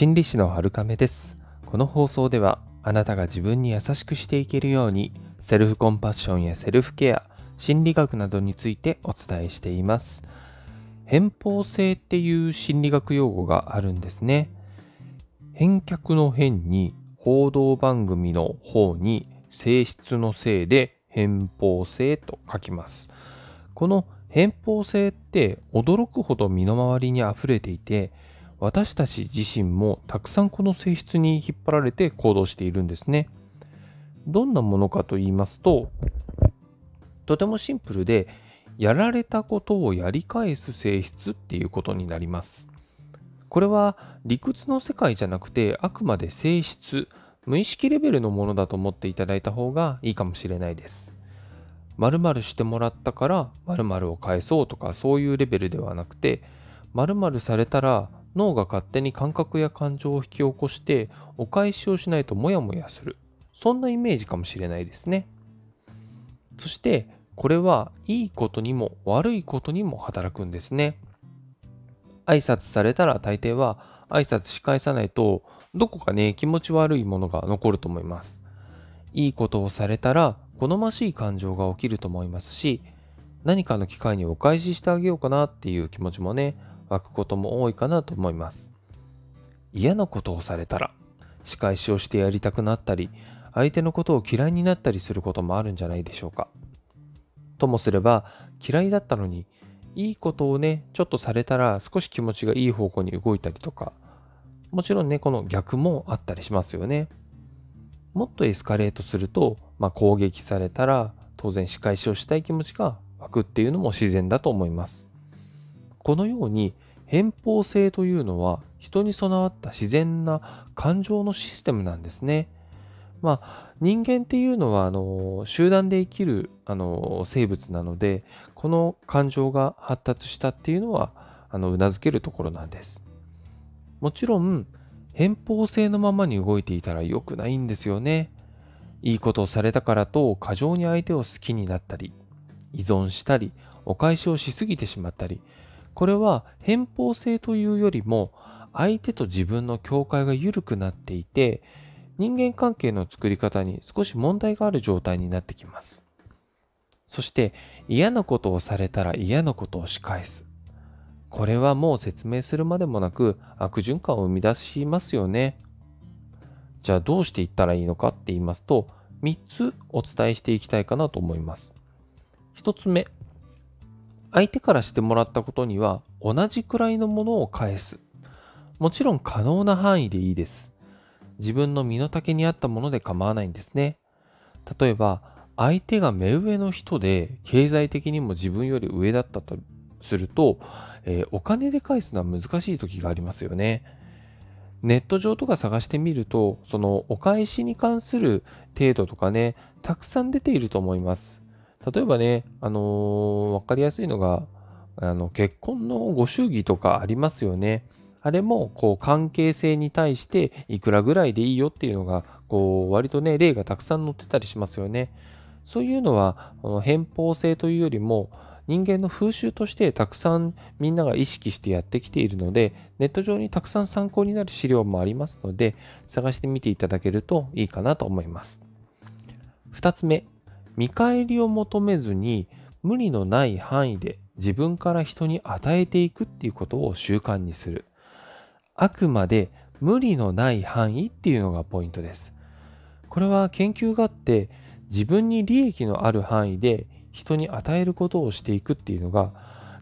心理師の春亀です。この放送ではあなたが自分に優しくしていけるようにセルフコンパッションやセルフケア心理学などについてお伝えしています。偏方性っていう心理学用語があるんですね。返却の変に報道番組の方に性質のせいで偏方性と書きます。この偏方性って驚くほど身の回りに溢れていて私たち自身もたくさんこの性質に引っ張られて行動しているんですね。どんなものかと言いますと、とてもシンプルで、やられたことをやり返す性質っていうことになります。これは理屈の世界じゃなくて、あくまで性質、無意識レベルのものだと思っていただいた方がいいかもしれないです。〇〇してもらったから〇〇を返そうとかそういうレベルではなくて、〇〇されたら脳が勝手に感覚や感情を引き起こしてお返しをしないとモヤモヤする。そんなイメージかもしれないですね。そしてこれはいいことにも悪いことにも働くんですね。挨拶されたら大抵は挨拶し返さないとどこかね気持ち悪いものが残ると思います。いいことをされたら好ましい感情が起きると思いますし何かの機会にお返ししてあげようかなっていう気持ちもね湧くことも多いかなと思います。嫌なことをされたら仕返しをしてやりたくなったり相手のことを嫌いになったりすることもあるんじゃないでしょうか。ともすれば嫌いだったのにいいことをねちょっとされたら少し気持ちがいい方向に動いたりとかもちろんねこの逆もあったりしますよね。もっとエスカレートすると、まあ、攻撃されたら当然仕返しをしたい気持ちが湧くっていうのも自然だと思います。このように偏方性というのは人に備わった自然な感情のシステムなんですね。まあ、人間っていうのはあの集団で生きるあの生物なのでこの感情が発達したっていうのはあの頷けるところなんです。もちろん偏方性のままに動いていたら良くないんですよね。いいことをされたからと過剰に相手を好きになったり依存したりお返しをしすぎてしまったりこれは偏方性というよりも相手と自分の境界が緩くなっていて人間関係の作り方に少し問題がある状態になってきます。そして嫌なことをされたら嫌なことを仕返す。これはもう説明するまでもなく悪循環を生み出しますよね。じゃあどうしていったらいいのかって言いますと3つお伝えしていきたいかなと思います。1つ目、相手からしてもらったことには同じくらいのものを返す。もちろん可能な範囲でいいです。自分の身の丈に合ったもので構わないんですね。例えば、相手が目上の人で経済的にも自分より上だったとすると、えー、お金で返すのは難しい時がありますよね。ネット上とか探してみると、そのお返しに関する程度とかね、たくさん出ていると思います。例えばね、あのー、わかりやすいのが、あの、結婚のご祝儀とかありますよね。あれも、こう、関係性に対して、いくらぐらいでいいよっていうのが、こう、割とね、例がたくさん載ってたりしますよね。そういうのは、偏方性というよりも、人間の風習としてたくさんみんなが意識してやってきているので、ネット上にたくさん参考になる資料もありますので、探してみていただけるといいかなと思います。2つ目、見返りを求めずに無理のない範囲で自分から人に与えていくっていうことを習慣にする。あくまで無理のない範囲っていうのがポイントです。これは研究があって自分に利益のある範囲で人に与えることをしていくっていうのが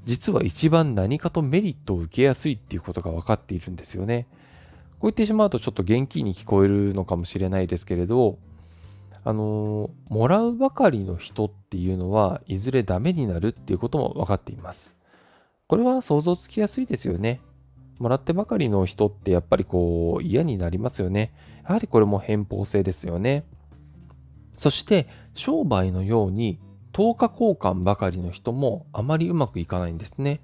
実は一番何かとメリットを受けやすいっていうことが分かっているんですよね。こう言ってしまうとちょっと現金に聞こえるのかもしれないですけれどあのもらうばかりの人っていうのはいずれダメになるっていうことも分かっています。これは想像つきやすいですよね。もらってばかりの人ってやっぱりこう嫌になりますよね。やはりこれも偏方性ですよね。そして商売のように10日交換ばかりの人もあまりうまくいかないんですね。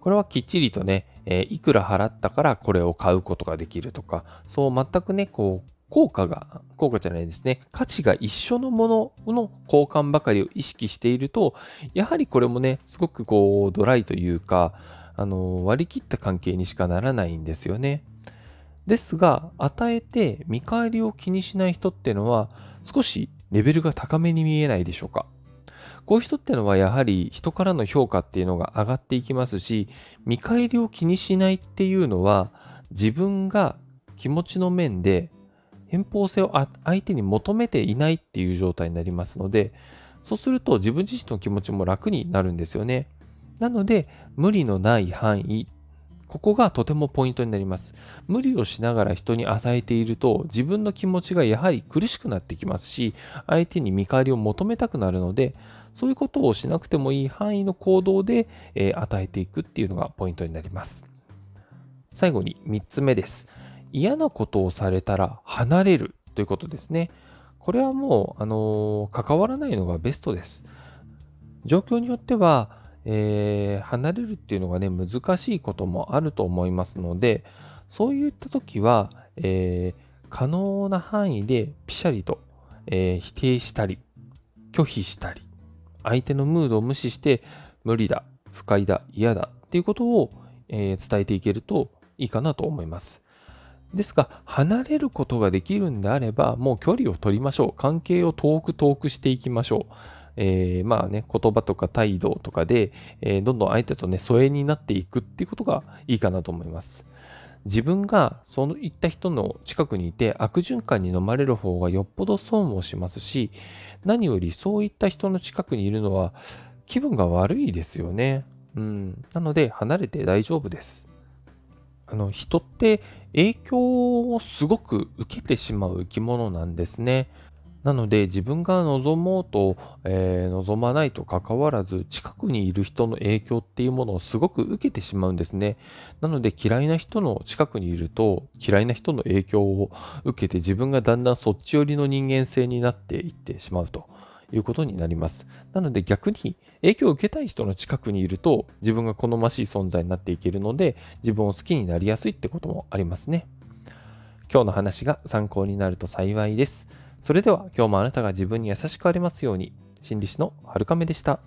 これはきっちりとね、え、いくら払ったからこれを買うことができるとか、そう全くね、こう効果が、効果じゃないですね、価値が一緒のものの交換ばかりを意識していると、やはりこれもね、すごくこう、ドライというか、あの、割り切った関係にしかならないんですよね。ですが、与えて見返りを気にしない人っていうのは、少しレベルが高めに見えないでしょうか。こういう人ってのはやはり人からの評価っていうのが上がっていきますし、見返りを気にしないっていうのは、自分が気持ちの面で偏方性を相手に求めていないっていう状態になりますので、そうすると自分自身の気持ちも楽になるんですよね。なので、無理のない範囲ここがとてもポイントになります。無理をしながら人に与えていると自分の気持ちがやはり苦しくなってきますし、相手に見返りを求めたくなるので、そういうことをしなくてもいい範囲の行動で、え与えていくっていうのがポイントになります。最後に3つ目です。嫌なことをされたら離れるということですね。これはもう、あの、関わらないのがベストです。状況によっては、えー、離れるっていうのがね、難しいこともあると思いますので、そういった時は、えー、可能な範囲でピシャリと、えー、否定したり、拒否したり、相手のムードを無視して、無理だ、不快だ、嫌だっていうことを、え伝えていけるといいかなと思います。ですが、離れることができるんであれば、もう距離を取りましょう。関係を遠く遠くしていきましょう。えー、まあね、言葉とか態度とかで、えー、どんどん相手とね、疎遠になっていくっていうことがいいかなと思います。自分がそういった人の近くにいて悪循環に飲まれる方がよっぽど損をしますし、何よりそういった人の近くにいるのは気分が悪いですよね。うん。なので離れて大丈夫です。あの人って影響をすごく受けてしまう生き物なんですね。なので自分が望もうと、えー、望まないと関わらず近くにいる人の影響っていうものをすごく受けてしまうんですね。なので嫌いな人の近くにいると嫌いな人の影響を受けて自分がだんだんそっち寄りの人間性になっていってしまうということになります。なので逆に影響を受けたい人の近くにいると自分が好ましい存在になっていけるので自分を好きになりやすいってこともありますね。今日の話が参考になると幸いです。それでは今日もあなたが自分に優しくありますように、心理師のはるかめでした。